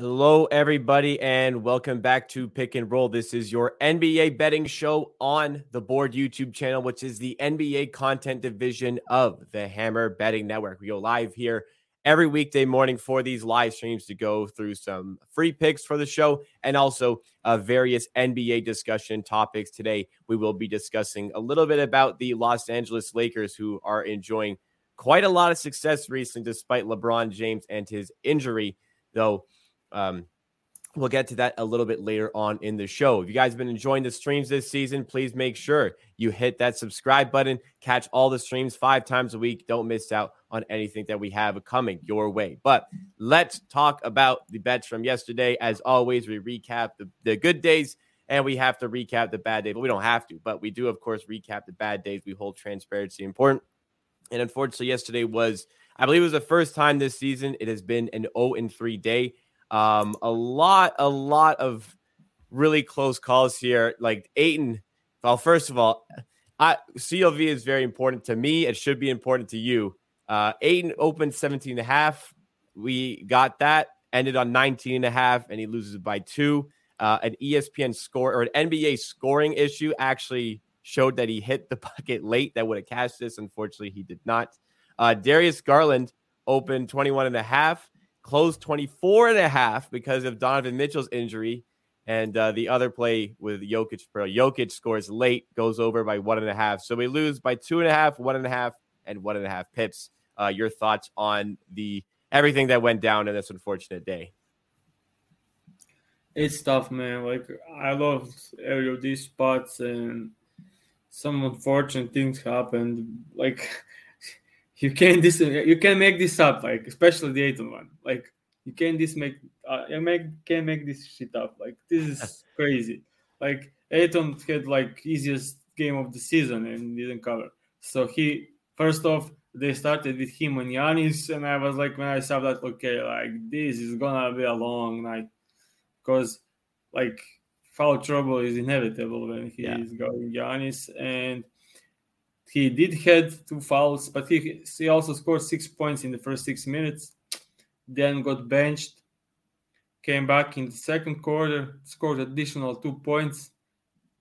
Hello, everybody, and welcome back to Pick and Roll. This is your NBA betting show on the Board YouTube channel, which is the NBA content division of the Hammer Betting Network. We go live here every weekday morning for these live streams to go through some free picks for the show and also uh, various NBA discussion topics. Today, we will be discussing a little bit about the Los Angeles Lakers, who are enjoying quite a lot of success recently, despite LeBron James and his injury, though. Um, we'll get to that a little bit later on in the show. If you guys have been enjoying the streams this season, please make sure you hit that subscribe button, catch all the streams five times a week. Don't miss out on anything that we have coming your way. But let's talk about the bets from yesterday. As always, we recap the, the good days and we have to recap the bad days. But we don't have to, but we do, of course, recap the bad days. We hold transparency important. And unfortunately, yesterday was, I believe it was the first time this season it has been an 0 and 3 day. Um, a lot, a lot of really close calls here. Like Ayton, well, first of all, I, CLV is very important to me. It should be important to you. Uh, Ayton opened 17 and a half. We got that, ended on 19 and a half, and he loses by two. Uh, an ESPN score or an NBA scoring issue actually showed that he hit the bucket late that would have cashed this. Unfortunately, he did not. Uh, Darius Garland opened 21 and a half closed 24 and a half because of Donovan Mitchell's injury. And uh, the other play with Jokic, Jokic scores late, goes over by one and a half. So we lose by two and a half, one and a half, and one and a half pips. Uh, your thoughts on the everything that went down in this unfortunate day? It's tough, man. Like I love every of these spots, and some unfortunate things happened. Like you can't this you can make this up like especially the Ayton one. Like you can't this make uh, you make can't make this shit up. Like this is crazy. Like Ayton had like easiest game of the season and didn't cover. So he first off they started with him and Giannis and I was like when I saw that okay like this is gonna be a long night. Because like foul trouble is inevitable when he yeah. is going Giannis and he did had two fouls, but he he also scored six points in the first six minutes. Then got benched, came back in the second quarter, scored additional two points,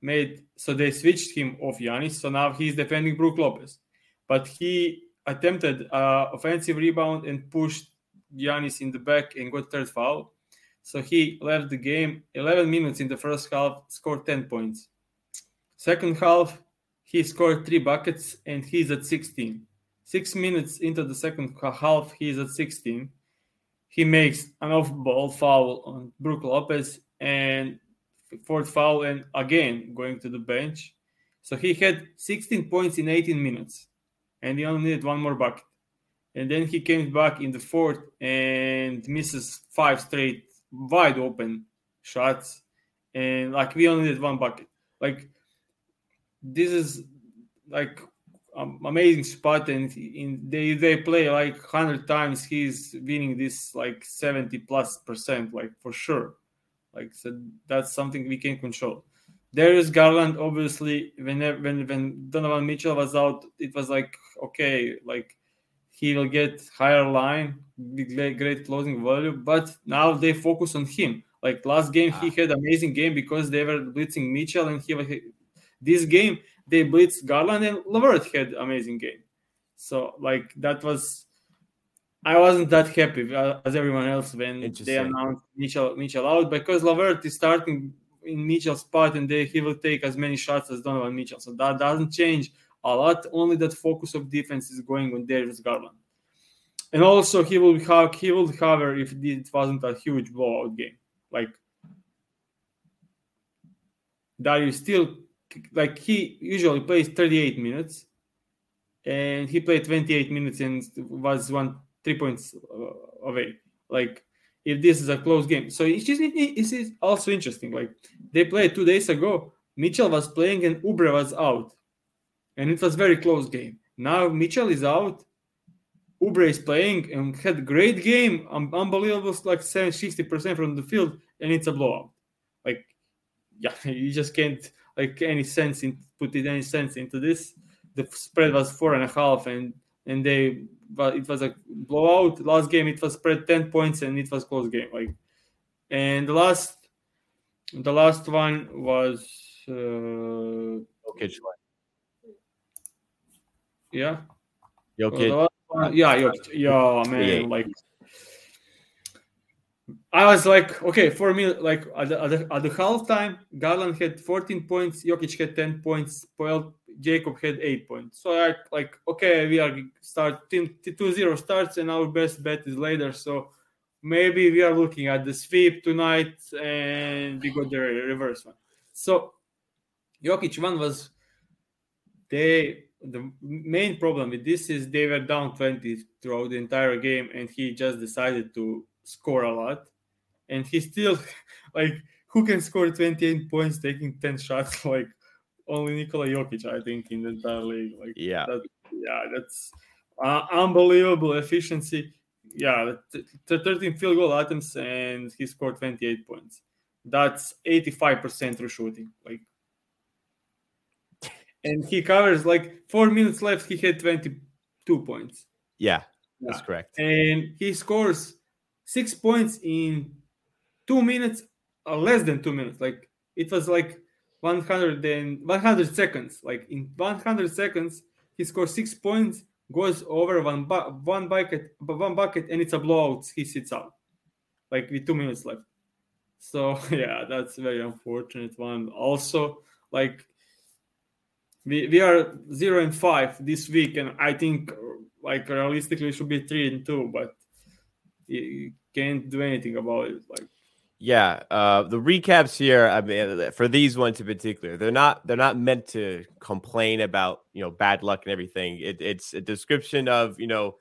made so they switched him off Giannis. So now he's defending Brook Lopez, but he attempted uh, offensive rebound and pushed Giannis in the back and got third foul. So he left the game 11 minutes in the first half, scored 10 points. Second half, he scored three buckets and he's at 16. Six minutes into the second half, he's at 16. He makes an off ball foul on Brook Lopez and fourth foul, and again going to the bench. So he had 16 points in 18 minutes and he only needed one more bucket. And then he came back in the fourth and misses five straight wide open shots. And like we only needed one bucket. Like this is like um, amazing spot and in they they play like 100 times he's winning this like 70 plus percent like for sure. Like so that's something we can control. Darius Garland obviously when when when Donovan Mitchell was out it was like okay like he will get higher line great closing value but now they focus on him. Like last game he ah. had amazing game because they were blitzing Mitchell and he this game, they blitzed Garland and LeVert had amazing game. So like that was, I wasn't that happy uh, as everyone else when they announced Mitchell Mitchell out because LeVert is starting in Mitchell's spot and they, he will take as many shots as Donovan Mitchell. So that doesn't change a lot. Only that focus of defense is going on Darius Garland. And also he will have he will cover if it wasn't a huge blowout game. Like Darius still like he usually plays 38 minutes and he played 28 minutes and was one three points uh, away. Like if this is a close game, so it's just it's also interesting. Like they played two days ago. Mitchell was playing and Oubre was out, and it was very close game. Now Mitchell is out. Oubre is playing and had great game, um, unbelievable, like 60 percent from the field, and it's a blowout. Like, yeah, you just can't like any sense in put it any sense into this. The spread was four and a half, and and they but it was a blowout. Last game it was spread ten points, and it was close game. Like, and the last the last one was uh, Jokic. Yeah. Jokic. One, yeah, Jokic. Yeah, man. Yeah. Like I was like, okay, for me, like at the, at the, at the halftime, Garland had 14 points, Jokic had 10 points, Paul Jacob had 8 points. So I like, okay, we are start 2-0 starts, and our best bet is later. So maybe we are looking at the sweep tonight, and we got the reverse one. So Jokic one was they the main problem with this is they were down 20 throughout the entire game, and he just decided to score a lot, and he still like who can score 28 points taking 10 shots like only Nikola Jokic, I think, in the entire league. Like yeah, that, yeah, that's uh, unbelievable efficiency. Yeah, the 13 field goal attempts and he scored 28 points. That's 85% true shooting. Like, and he covers like four minutes left. He had 22 points. Yeah, that's yeah. correct. And he scores six points in two minutes or less than two minutes. Like it was like 100 and 100 seconds. Like in 100 seconds, he scores six points, goes over one bu- one bucket, one bucket, and it's a blowout. He sits out, like with two minutes left. So yeah, that's very unfortunate one. Also, like we, we are zero and five this week, and I think like realistically it should be three and two, but you can't do anything about it. Like yeah, uh, the recaps here. I mean, for these ones in particular, they're not they're not meant to complain about you know bad luck and everything. It, it's a description of you know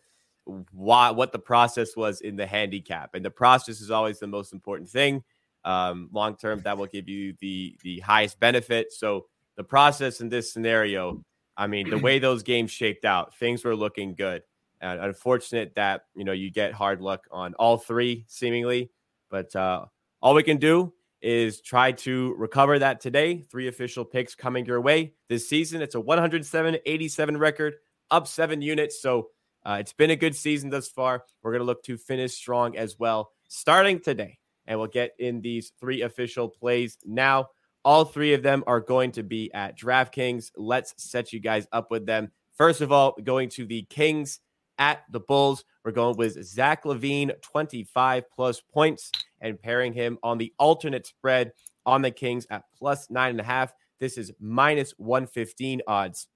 why what the process was in the handicap, and the process is always the most important thing. Um, long term, that will give you the the highest benefit. So the process in this scenario, I mean, the way those games shaped out, things were looking good. And unfortunate that you know you get hard luck on all three seemingly, but uh, all we can do is try to recover that today. Three official picks coming your way this season. It's a 107 87 record, up seven units. So uh, it's been a good season thus far. We're going to look to finish strong as well, starting today. And we'll get in these three official plays now. All three of them are going to be at DraftKings. Let's set you guys up with them. First of all, going to the Kings at the Bulls. We're going with Zach LaVine, 25 plus points, and pairing him on the alternate spread on the Kings at plus nine and a half. This is minus 115 odds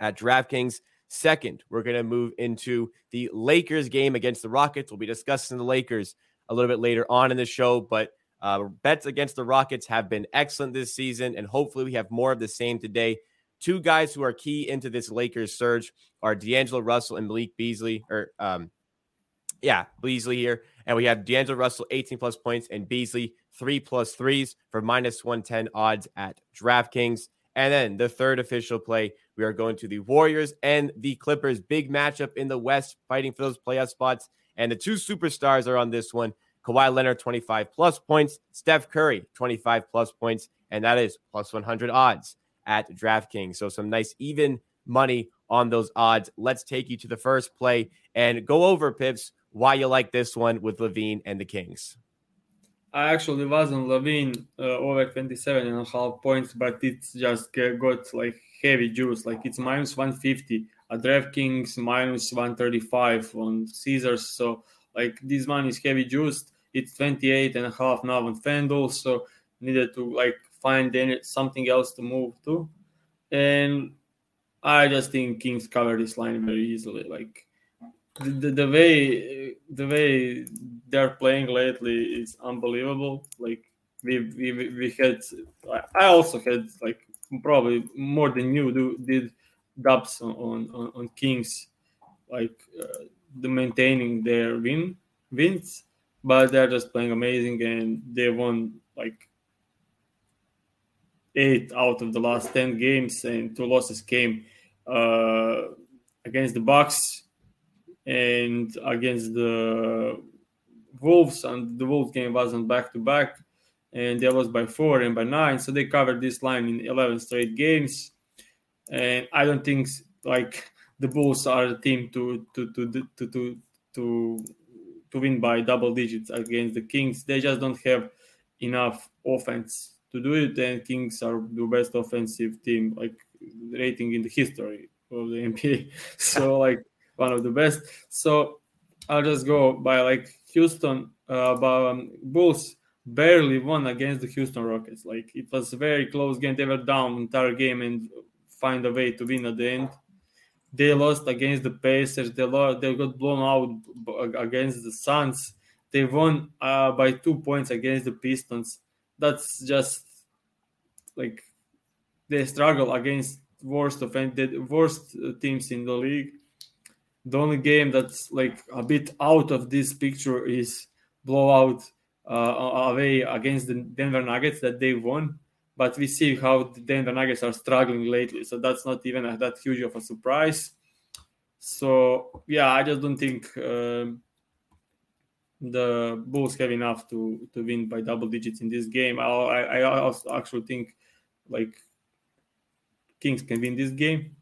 at DraftKings. Second, we're going to move into the Lakers game against the Rockets. We'll be discussing the Lakers a little bit later on in the show, but uh, bets against the Rockets have been excellent this season, and hopefully we have more of the same today. Two guys who are key into this Lakers surge are D'Angelo Russell and Malik Beasley, or um, yeah, Beasley here. And we have D'Angelo Russell, 18 plus points, and Beasley, three plus threes for minus 110 odds at DraftKings. And then the third official play, we are going to the Warriors and the Clippers. Big matchup in the West, fighting for those playoff spots. And the two superstars are on this one. Kawhi Leonard, 25 plus points. Steph Curry, 25 plus points. And that is plus 100 odds at DraftKings. So some nice even money on those odds. Let's take you to the first play and go over pips why you like this one with LaVine and the Kings. I actually was on LaVine uh, over 27 and a half points, but it's just got like heavy juice. Like it's minus 150 at DraftKings, minus 135 on Caesars. So like this one is heavy juiced. It's 28 and a half now on FanDuel. So needed to like find something else to move to. And I just think Kings cover this line very easily. Like the, the, way the way they're playing lately is unbelievable. Like we we, we had, I also had like probably more than you do did dubs on on, on Kings, like uh, the maintaining their win wins, but they're just playing amazing and they won like eight out of the last ten games, and two losses came uh, against the Bucks and against the Wolves, and the Wolves game wasn't back to back, and they lost by four and by nine, so they covered this line in 11 straight games, and I don't think like the Bulls are a team to to to to to to, to win by double digits against the Kings. They just don't have enough offense to do it, and Kings are the best offensive team like rating in the history of the NBA. So like one of the best. So I'll just go by like Houston, uh, um, Bulls barely won against the Houston Rockets. Like it was a very close game. They were down entire game and find a way to win at the end. They lost against the Pacers. They lost, they got blown out against the Suns. They won uh, by two points against the Pistons. That's just like they struggle against worst of the worst teams in the league. The only game that's like a bit out of this picture is blowout uh, away against the Denver Nuggets that they won. But we see how the Denver Nuggets are struggling lately, so that's not even a, that huge of a surprise. So yeah, I just don't think um, the Bulls have enough to to win by double digits in this game. I I, I actually think like Kings can win this game.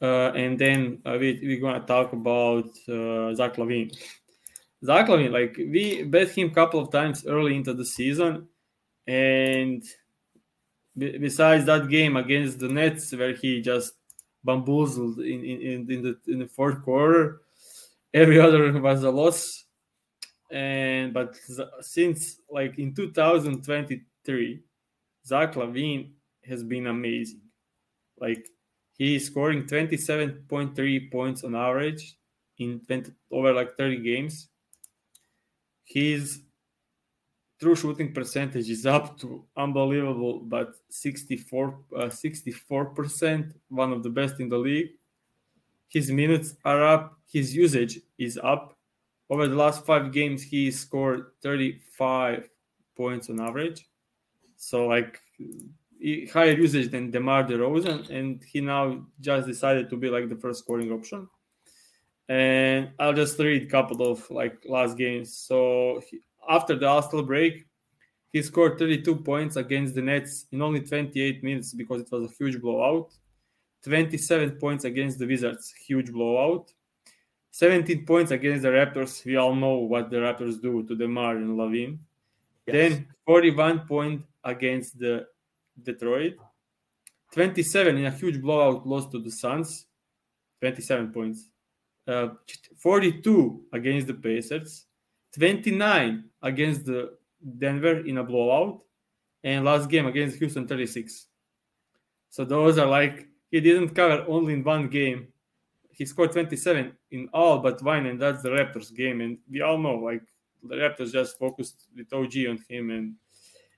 Uh, and then uh, we, we're going to talk about uh, Zach LaVine. Zach LaVine, like we bet him a couple of times early into the season. And b- besides that game against the Nets, where he just bamboozled in, in, in, the, in the fourth quarter, every other was a loss. And but since like in 2023, Zach LaVine has been amazing. Like he's scoring 27.3 points on average in 20, over like 30 games. His true shooting percentage is up to unbelievable, but 64 uh, 64%, one of the best in the league. His minutes are up. His usage is up. Over the last five games, he scored 35 points on average. So like higher usage than DeMar DeRozan, and he now just decided to be like the first scoring option. And I'll just read a couple of like last games. So he, after the All break, he scored 32 points against the Nets in only 28 minutes because it was a huge blowout. 27 points against the Wizards, huge blowout. 17 points against the Raptors. We all know what the Raptors do to DeMar and LaVine. Yes. Then 41 point against the Detroit. 27 in a huge blowout loss to the Suns. 27 points. Uh, 42 against the Pacers. 29 against the Denver in a blowout. And last game against Houston 36. So those are like he didn't cover only in one game. He scored 27 in all but one, and that's the Raptors game. And we all know like the Raptors just focused with OG on him and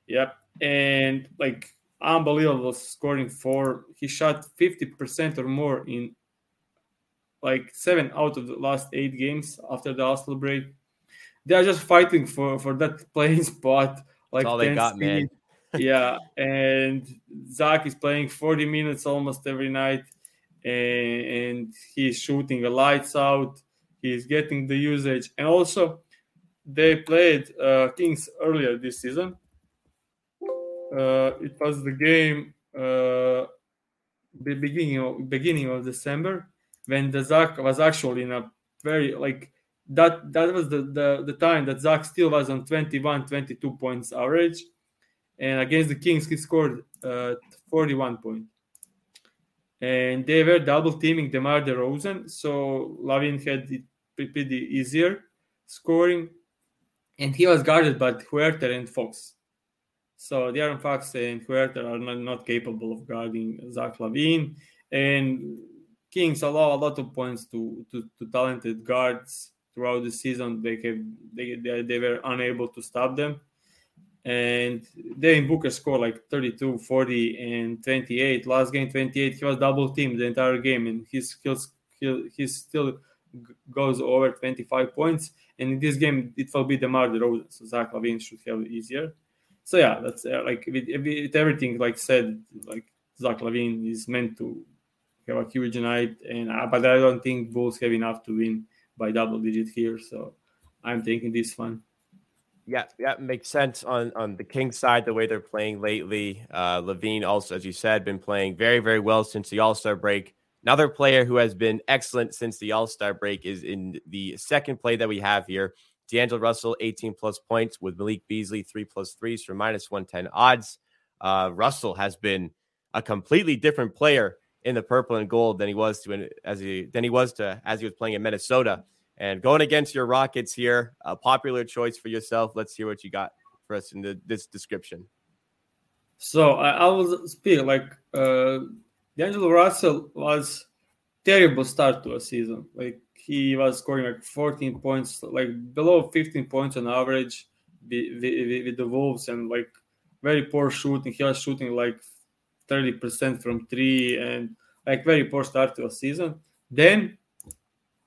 yeah. And like unbelievable scoring four. He shot 50% or more in like seven out of the last eight games after the All break. They are just fighting for for that playing spot. Like That's all they got, man. yeah, and Zach is playing 40 minutes almost every night, and, and he's shooting the lights out. He's getting the usage, and also they played uh, Kings earlier this season, it was the game uh, the beginning of beginning of December when the Zach was actually in a very like that that was the, the the time that Zach still was on 21 22 points average and against the Kings he scored uh, 41 points. And they were double teaming DeMar DeRozan so LaVine had it pretty easier scoring. And he was guarded by Huerter and Fox so De'Aaron Fox and Huerter are not, not capable of guarding Zach LaVine. And Kings allow a lot of points to, to, to talented guards throughout the season. They have they, they, they were unable to stop them. and Devin Booker scored like 32, 40, and 28. Last game, 28, he was double teamed the entire game, and he's he's he still goes over 25 points. And in this game, it will be DeMar DeRozan, so Zach LaVine should have easier. So yeah, that's uh, like with, with, everything like said, like Zach LaVine is meant to have a huge night, and uh, but I don't think Bulls have enough to win by double digit here. So I'm taking this one. Yeah, yeah, makes sense on on the Kings side the way they're playing lately. Uh, LaVine also, as you said, been playing very very well since the All Star break. Another player who has been excellent since the All Star break is in the second play that we have here. D'Angelo Russell, 18 plus points with Malik Beasley, three plus threes for minus 110 odds. Uh, Russell has been a completely different player in the purple and gold than he was to as he than he was to as he was playing in Minnesota. And going against your Rockets here, a popular choice for yourself. Let's hear what you got for us in the, this description. So I, I will speak like uh, D'Angelo Russell was terrible start to a season. Like he was scoring like 14 points, like below 15 points on average with, with the Wolves, and like very poor shooting. He was shooting like 30% from three, and like very poor start to a season. Then,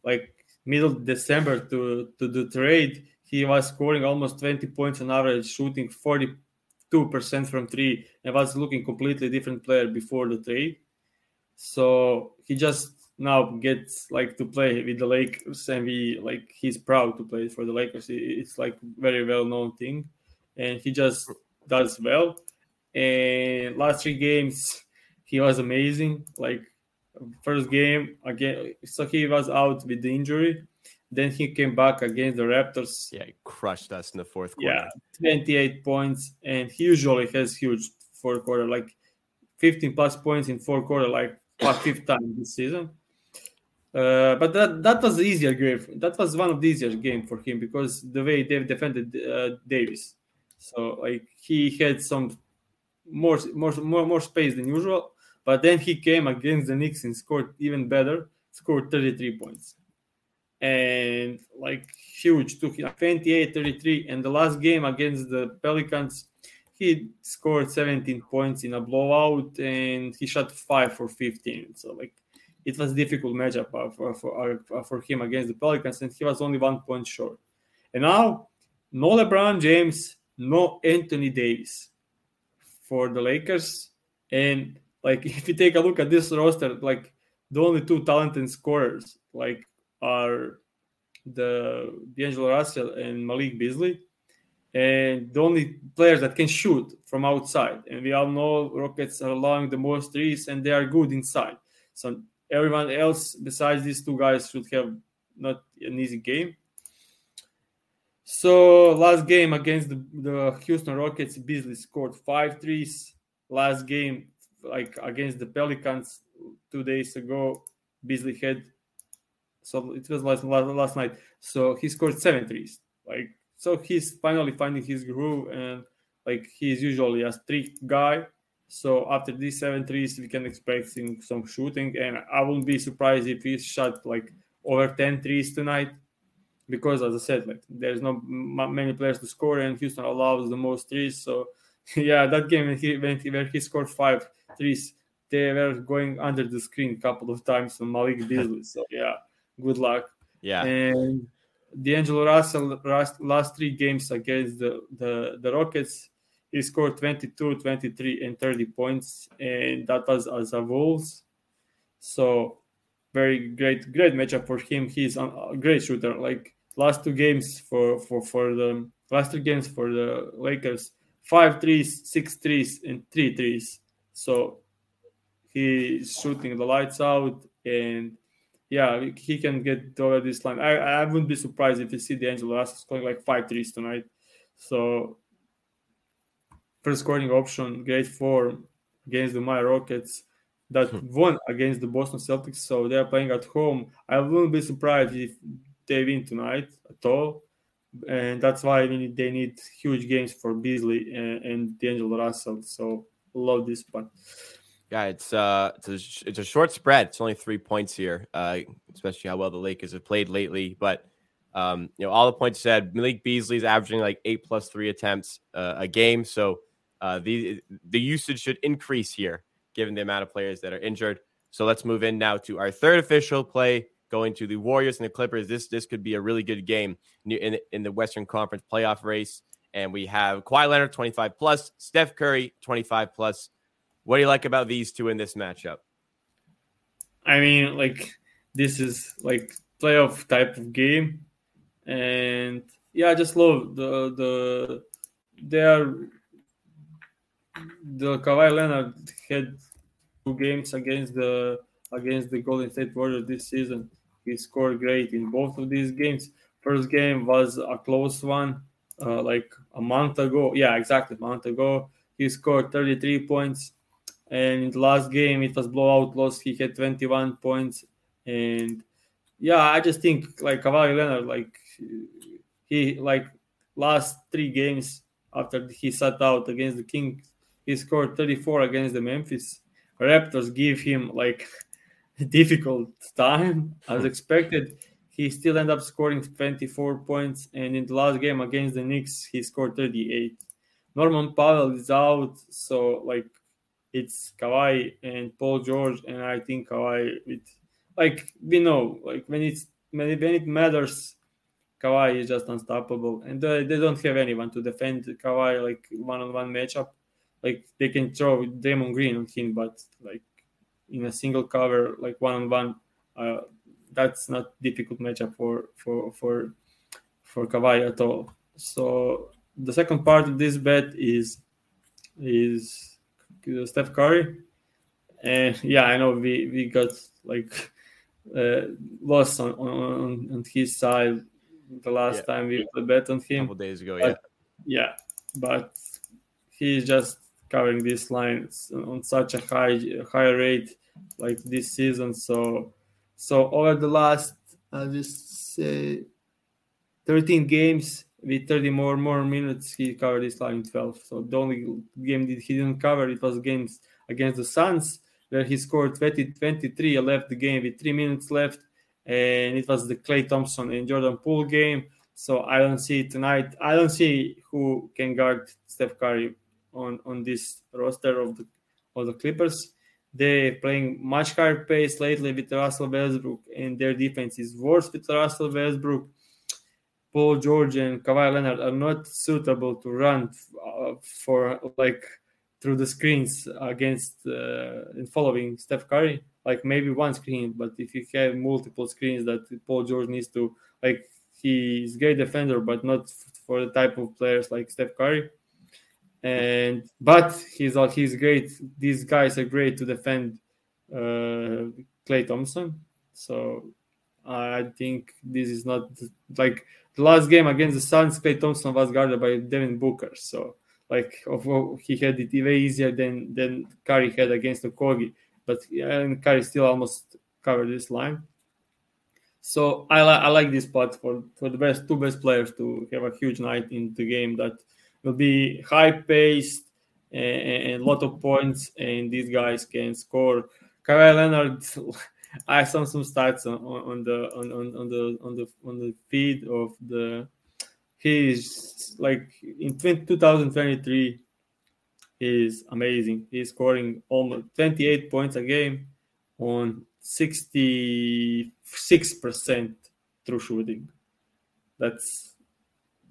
like middle December to to the trade, he was scoring almost 20 points on average, shooting 42% from three, and was looking completely different player before the trade. So he just now gets like to play with the Lakers, and we like he's proud to play for the Lakers. It's like very well known thing, and he just does well. And last three games, he was amazing. Like first game again, so he was out with the injury. Then he came back against the Raptors. Yeah, he crushed us in the fourth quarter. Yeah, 28 points, and he usually has huge fourth quarter, like 15 plus points in fourth quarter, like fifth time this season. Uh, but that that was easier game. That was one of the easier game for him because the way they defended uh, Davis. So like he had some more more more more space than usual. But then he came against the Knicks and scored even better. Scored 33 points. And like huge, took 28 33. And the last game against the Pelicans, he scored 17 points in a blowout and he shot 5 for 15 so like it was difficult matchup for, for, uh, for him against the pelicans and he was only one point short and now no lebron james no anthony davis for the lakers and like if you take a look at this roster like the only two talented scorers like are the D'Angelo Russell and Malik Beasley and the only players that can shoot from outside. And we all know Rockets are allowing the most threes, and they are good inside. So everyone else besides these two guys should have not an easy game. So last game against the, the Houston Rockets, Beasley scored five threes. Last game, like against the Pelicans two days ago, Beasley had so it was last last night. So he scored seven threes. Like so he's finally finding his groove and like he's usually a strict guy. So after these seven threes, we can expect some shooting, and I wouldn't be surprised if he shot like over 10 threes tonight, because as I said, like there's not many players to score, and Houston allows the most threes. So yeah, that game when he when he, where he scored five threes, they were going under the screen a couple of times on Malik Beasley. so yeah, good luck. Yeah, and D'Angelo Russell last three games against the, the, the Rockets, he scored 22, 23, and 30 points, and that was as a Wolves. So very great, great matchup for him. He's a great shooter. Like last two games for for for the last two games for the Lakers, five threes, six threes, and three threes. So he's shooting the lights out and yeah, he can get over this line. I, I wouldn't be surprised if you see D'Angelo Russell scoring like five threes tonight. So first scoring option, great form against the My Rockets that hmm. won against the Boston Celtics. So they are playing at home. I wouldn't be surprised if they win tonight at all. And that's why they need, they need huge games for Beasley and, and D'Angelo Russell. So love this one. Yeah, it's uh, it's a, it's a short spread. It's only three points here, uh, especially how well the Lakers have played lately. But Um, you know, all the points said, Malik Beasley's averaging like eight plus three attempts uh, a game. So uh, the the usage should increase here, given the amount of players that are injured. So let's move in now to our third official play, going to the Warriors and the Clippers. This this could be a really good game in in the Western Conference playoff race. And we have Kawhi Leonard 25 plus, Steph Curry 25 plus. What do you like about these two in this matchup? I mean, like this is like playoff type of game, and yeah, I just love the the they are the Kawhi Leonard had two games against the against the Golden State Warriors this season. He scored great in both of these games. First game was a close one, uh, like a month ago. Yeah, exactly, a month ago. He scored 33 points, and in the last game it was blowout loss. He had 21 points, and yeah, I just think like Kawhi Leonard, like he like last three games after he sat out against the Kings, he scored 34 against the Memphis Raptors. Give him like a difficult time as expected. He still ended up scoring 24 points, and in the last game against the Knicks, he scored 38. Norman Powell is out, so like it's Kawhi and Paul George, and I think Kawhi with like we know like when it's when it, when it matters, Kawhi is just unstoppable, and they, they don't have anyone to defend Kawhi like one-on-one matchup. Like they can throw Draymond Green on him, but like in a single cover, like one-on-one, uh, that's not difficult matchup for for for for Kawhi at all. So the second part of this bet is is Steph Curry, and yeah, I know we we got like uh, lost on, on on his side the last yeah. time we bet on him. A couple days ago, but, yeah. Yeah, but he's just covering these lines on such a high high rate like this season. So so over the last I'll just say 13 games with 30 more more minutes he covered this line 12. So the only game that he didn't cover it was games against the Suns where he scored 20, 23 left the game with three minutes left. And it was the Klay Thompson and Jordan Poole game. So I don't see tonight. I don't see who can guard Steph Curry on, on this roster of the of the Clippers. They're playing much higher pace lately with Russell Westbrook, and their defense is worse with Russell Westbrook. Paul George and Kawhi Leonard are not suitable to run uh, for like through the screens against uh, and following Steph Curry, like maybe one screen, but if you have multiple screens that Paul George needs to like, he's a great defender, but not for the type of players like Steph Curry. And but he's all he's great. These guys are great to defend uh, Klay Thompson. So I think this is not like the last game against the Suns. Klay Thompson was guarded by Devin Booker. So like he had it way easier than than Curry had against Okogie, but and Curry still almost covered this line. So I, I like this spot for for the best two best players to have a huge night in the game that will be high paced and, a lot of points, and these guys can score. Kawhi Leonard, I saw some stats on, on the on, on, the on the on the feed of the he's like in 20, 2023 he's amazing he's scoring almost 28 points a game on 66% true shooting that's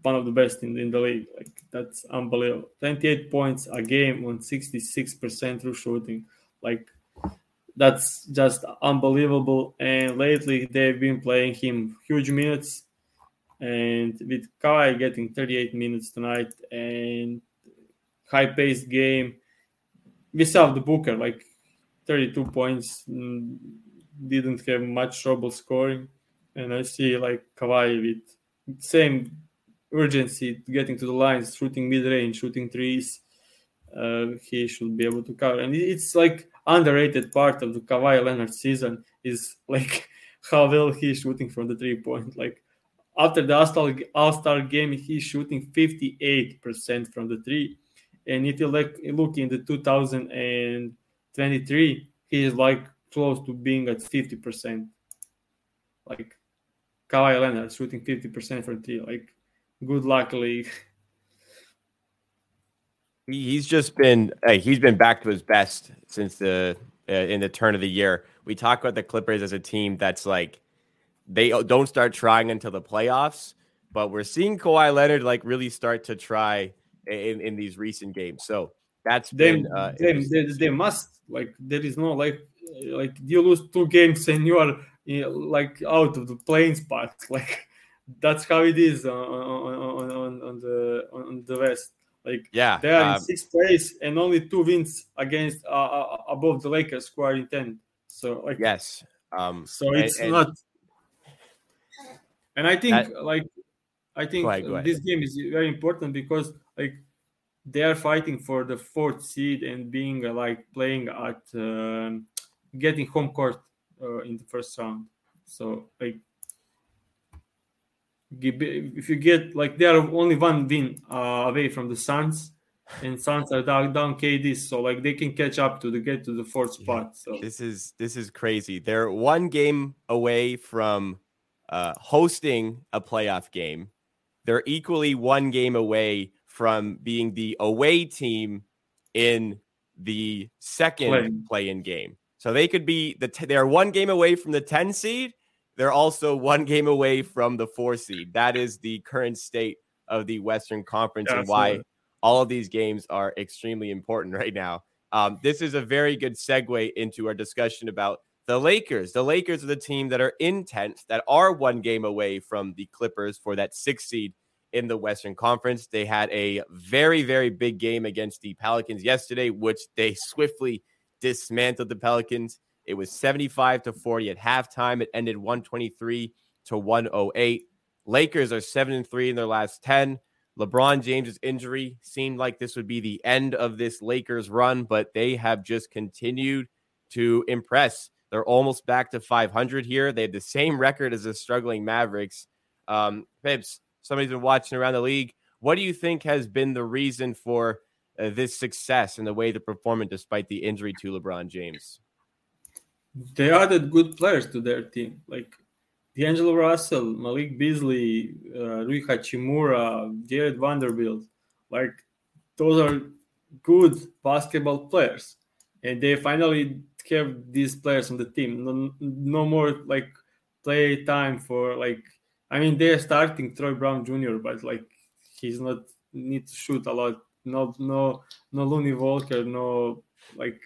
one of the best in, in the league. Like that's unbelievable. 28 points a game on 66% true shooting. Like that's just unbelievable. And lately they've been playing him huge minutes. And with Kawhi getting 38 minutes tonight and high paced game, we saw the Booker like 32 points, mm, didn't have much trouble scoring, and I see like Kawhi with same urgency getting to the lines, shooting mid range, shooting threes. Uh, he should be able to cover, and it's like underrated part of the Kawhi Leonard season is like how well he's shooting from the three point. Like after the All-Star, All-Star game, he's shooting 58% from the three. And if you look, look in the 2023, he is like close to being at 50%. Like Kawhi Leonard shooting 50% from three. Like, good luck, league. He's just been hey, he's been back to his best since the uh, in the turn of the year. We talk about the Clippers as a team that's like they don't start trying until the playoffs, but we're seeing Kawhi Leonard like really start to try in, in these recent games. So that's they, been uh, they, they, they, must like there is no like like you lose two games and you are you know, like out of the playing spot. Like that's how it is on on, on, on the on the West. Like yeah, they are um, in sixth place and only two wins against uh, uh, above the Lakers, who are in ten. So like yes, um, so it's and, not. And I think that, like I think go ahead, go this game is very important because like they are fighting for the fourth seed and being uh, like playing at uh, getting home court uh, in the first round. So like if you get like they are only one win uh, away from the Suns, and Suns are down, down KD, so like they can catch up to the get to the fourth spot. So this is this is crazy. They're one game away from uh, hosting a playoff game. They're equally one game away from being the away team in the second play-in game. So they could be the t- they're one game away from the 10 seed they're also one game away from the four seed. That is the current state of the Western Conference and why all of these games are extremely important right now. Um, this is a very good segue into our discussion about the Lakers. The Lakers are the team that are in 10th, that are one game away from the Clippers for that sixth seed in the Western Conference. They had a very, very big game against the Pelicans yesterday, which they swiftly dismantled the Pelicans. It was 75 to 40 at halftime. It ended 123 to 108. Lakers are 7 and 3 in their last 10. LeBron James's injury seemed like this would be the end of this Lakers run, but they have just continued to impress. They're almost back to 500 here. They have the same record as the struggling Mavericks. Um, Pips, somebody's been watching around the league. What do you think has been the reason for uh, this success and the way they're performing despite the injury to LeBron James? They added good players to their team, like D'Angelo Russell, Malik Beasley, uh, Rui Hachimura, Jarred Vanderbilt. Like those are good basketball players, and they finally have these players on the team. No, no more like play time for like. I mean, they're starting Troy Brown Jr., but like he's not need to shoot a lot. No, no, no Lonnie Walker, no like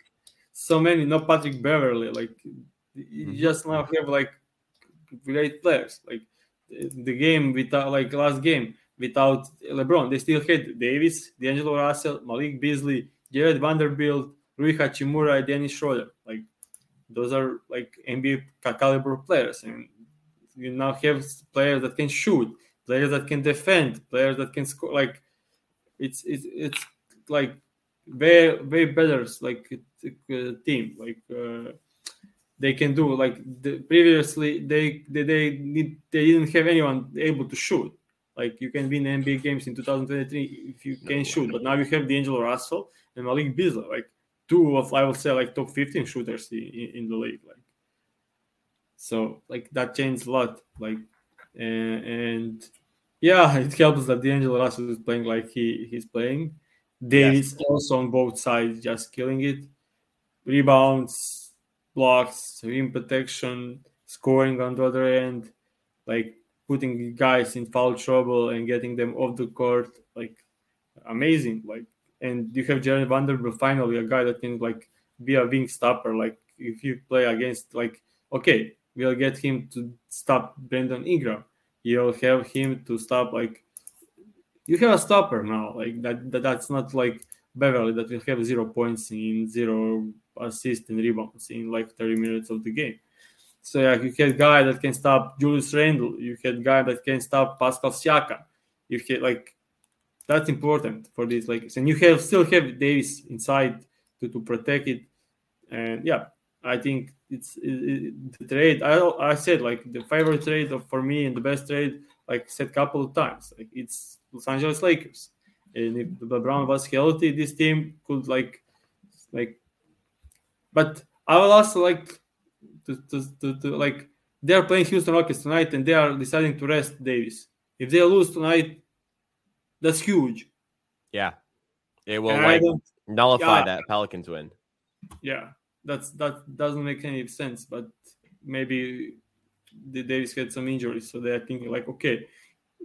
so many, no Patrick Beverley. Like you mm-hmm. just now have like great players. Like the game without like last game without LeBron, they still had Davis, D'Angelo Russell, Malik Beasley, Jarred Vanderbilt, Rui Hachimura, Dennis Schroeder. Like those are like NBA caliber players, and you now have players that can shoot, players that can defend, players that can score. Like it's it's it's like way way better like team like uh, they can do like the, previously they, they they need they didn't have anyone able to shoot like you can win NBA games in 2023 if you can shoot but now you have D'Angelo Russell and Malik Beasley like two of I will say like top 15 shooters in, in the league like so like that changed a lot like and, and yeah it helps that D'Angelo Russell is playing like he he's playing Davis yes. also on both sides, just killing it. Rebounds, blocks, rim protection, scoring on the other end, like putting guys in foul trouble and getting them off the court, like amazing. Like, and you have Jarred Vanderbilt finally, a guy that can like be a wing stopper. Like, if you play against, like, okay, we'll get him to stop Brandon Ingram. You'll have him to stop like you have a stopper now. Like that, that that's not like Beverley that will have zero points in zero assists and rebounds in like 30 minutes of the game. So yeah, you had guy that can stop Julius Randle. You had guy that can stop Pascal Siakam. You had like that's important for this. Like and you have still have Davis inside to, to protect it. And yeah, I think it's it, it, the trade. I I said like the favorite trade of, for me and the best trade. Like said couple of times. Like it's Los Angeles Lakers. And if LeBron was healthy, this team could like, like. But I will also like to, to, to, to like they are playing Houston Rockets tonight and they are deciding to rest Davis. If they lose tonight, that's huge. Yeah, it will like nullify yeah. that Pelicans win. yeah, that's that doesn't make any sense. But maybe the Davis had some injuries, so they're thinking like, okay,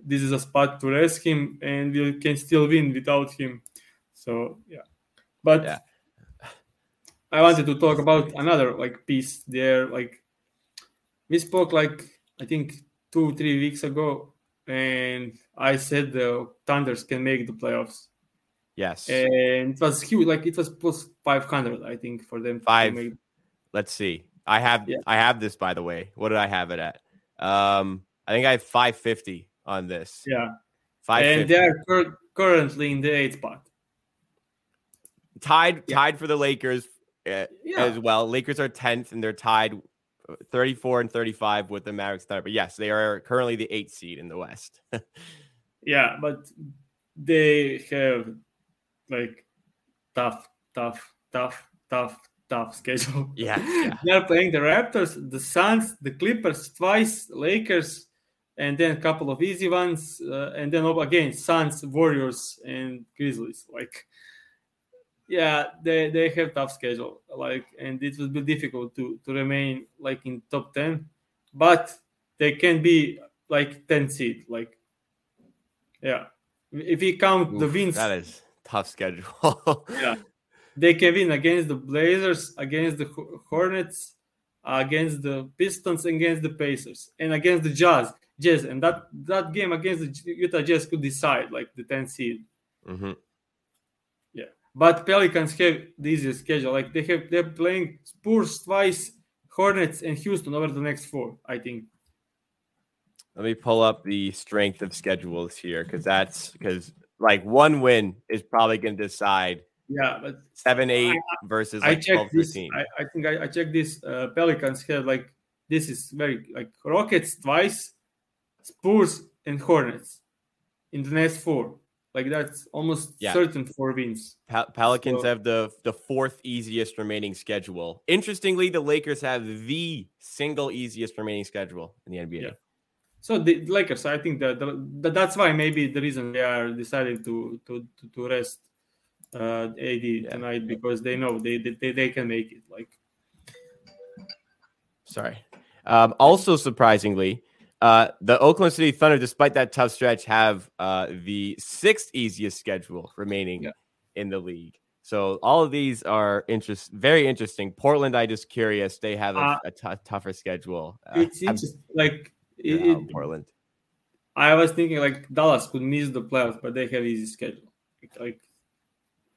this is a spot to rest him, and we can still win without him. So yeah, but Yeah. I wanted to talk about another like piece there. Like we spoke like I think two three weeks ago, and I said the Thunders can make the playoffs Yes. and it was huge. Like it was plus five hundred, I think, for them. to Five. make- Let's see. I have Yeah. I have this by the way. What did I have it at? Um, I think I have 550 on this. Yeah, 550. and they are cur- currently in the eighth spot. tied Yeah. tied for the Lakers uh, Yeah, as well. Lakers are 10th and they're tied uh, 34 and 35 with the Mavericks Thunder. But yes, they are currently the 8th seed in the West. yeah, but they have like tough, tough, tough, tough, tough schedule. Yeah, yeah. they are playing the Raptors, the Suns, the Clippers twice, Lakers, and then a couple of easy ones, uh, and then again Suns, Warriors, and Grizzlies. Like, yeah, they they have tough schedule. Like, and it will be difficult to to remain like in top ten, but they can be like ten seed. Like, yeah, if we count the wins, that is tough schedule. yeah, they can win against the Blazers, against the Hornets, against the Pistons, against the Pacers, and against the Jazz. Jazz, and that that game against the Utah Jazz could decide like the 10 seed. Mhm. But Pelicans have the easiest schedule. Like they have, they're playing Spurs twice, Hornets, and Houston over the next four. I think. Let me pull up the strength of schedules here because that's because like one win is probably going to decide Yeah, but 7 8 versus I like 12 this. 13. I, I think I, I checked this. Uh, Pelicans have like this is very like Rockets twice, Spurs and Hornets in the next four. Like that's almost Yeah. certain four wins. Pel- Pelicans So- have the the fourth easiest remaining schedule. Interestingly, the Lakers have the single easiest remaining schedule in the NBA. Yeah. So the Lakers, I think that, that that's why maybe the reason they are deciding to to to, to rest uh, AD tonight because they know they, they they can make it. Like Sorry. Um, also, surprisingly, uh, the Oklahoma City Thunder, despite that tough stretch, have uh, the sixth easiest schedule remaining Yeah. in the league. So all of these are interest, very interesting. Portland, I just curious, they have a, Uh, a tou- tougher schedule. Uh, it's interesting. Like it, it- Portland. I was thinking like Dallas could miss the playoffs, but they have easy schedule. Like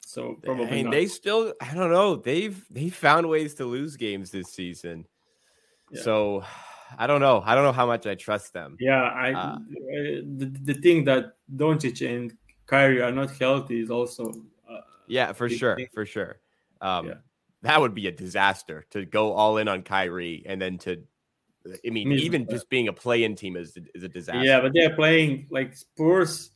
so probably I mean, not. they still, I don't know. They've they found ways to lose games this season. Yeah. So I don't know. I don't know how much I trust them. yeah, I Uh, the, the thing that Doncic and Kyrie are not healthy is also uh, Yeah, for sure, thing. for sure. Um, Yeah. That would be a disaster to go all in on Kyrie and then to, I mean, the even just being a play-in team is is a disaster. yeah, but they're playing like Spurs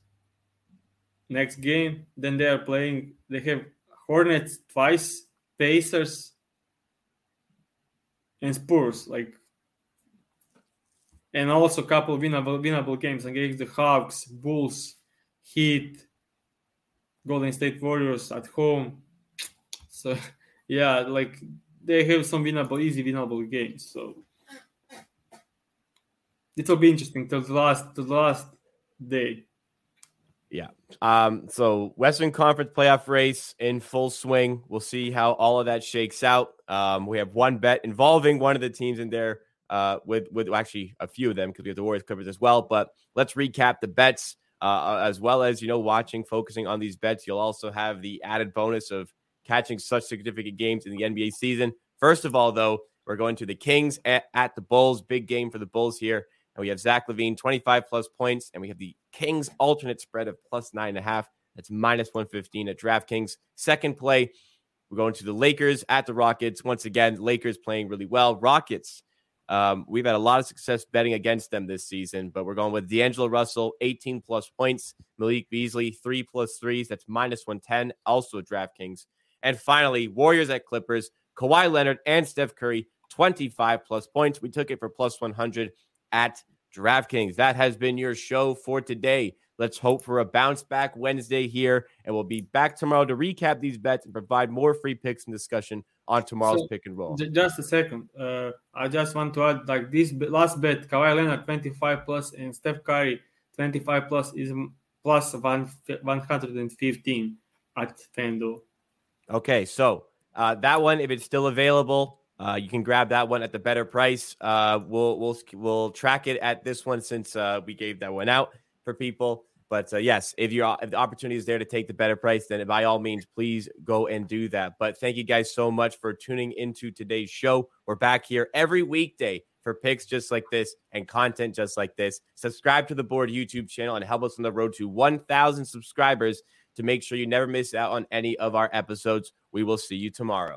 next game. Then they are playing. They have Hornets twice, Pacers, and Spurs. Like, and also a couple winnable winnable games against the Hawks, Bulls, Heat, Golden State Warriors at home. So, yeah, like they have some winnable, easy winnable games. So it will be interesting till the last to the last day. Yeah. Um, so Western Conference playoff race in full swing. We'll see how all of that shakes out. Um, we have one bet involving one of the teams in there. Uh, with with actually a few of them because we have the Warriors Clippers as well. But let's recap the bets. Uh, as well as you know, watching, focusing on these bets, you'll also have the added bonus of catching such significant games in the NBA season. First of all, though, we're going to the Kings at, at the Bulls. Big game for the Bulls here. And we have Zach LaVine, 25 plus points, and we have the Kings alternate spread of plus nine and a half. That's minus 115 at DraftKings. Second play, we're going to the Lakers at the Rockets. Once again, Lakers playing really well. Rockets, um, we've had a lot of success betting against them this season, but we're going with D'Angelo Russell, 18 plus points. Malik Beasley, three plus threes. That's minus 110, also DraftKings. And finally, Warriors at Clippers, Kawhi Leonard and Steph Curry, 25 plus points. We took it for plus 100 at DraftKings. That has been your show for today. Let's hope for a bounce back Wednesday here, and we'll be back tomorrow to recap these bets and provide more free picks and discussion on tomorrow's so, pick and roll. Just a second. Uh, I just want to add like this last bet, Kawhi Leonard 25 plus and Steph Curry 25 plus is plus 115 at FanDuel. Okay, so uh, that one, if it's still available, uh, you can grab that one at the better price. Uh, we'll we'll we'll track it at this one since uh, we gave that one out for people. But uh, yes, if, you if the opportunity is there to take the better price, then by all means, please go and do that. But thank you guys so much for tuning into today's show. We're back here every weekday for picks just like this and content just like this. Subscribe to the board YouTube channel and help us on the road to 1,000 subscribers to make sure you never miss out on any of our episodes. We will see you tomorrow.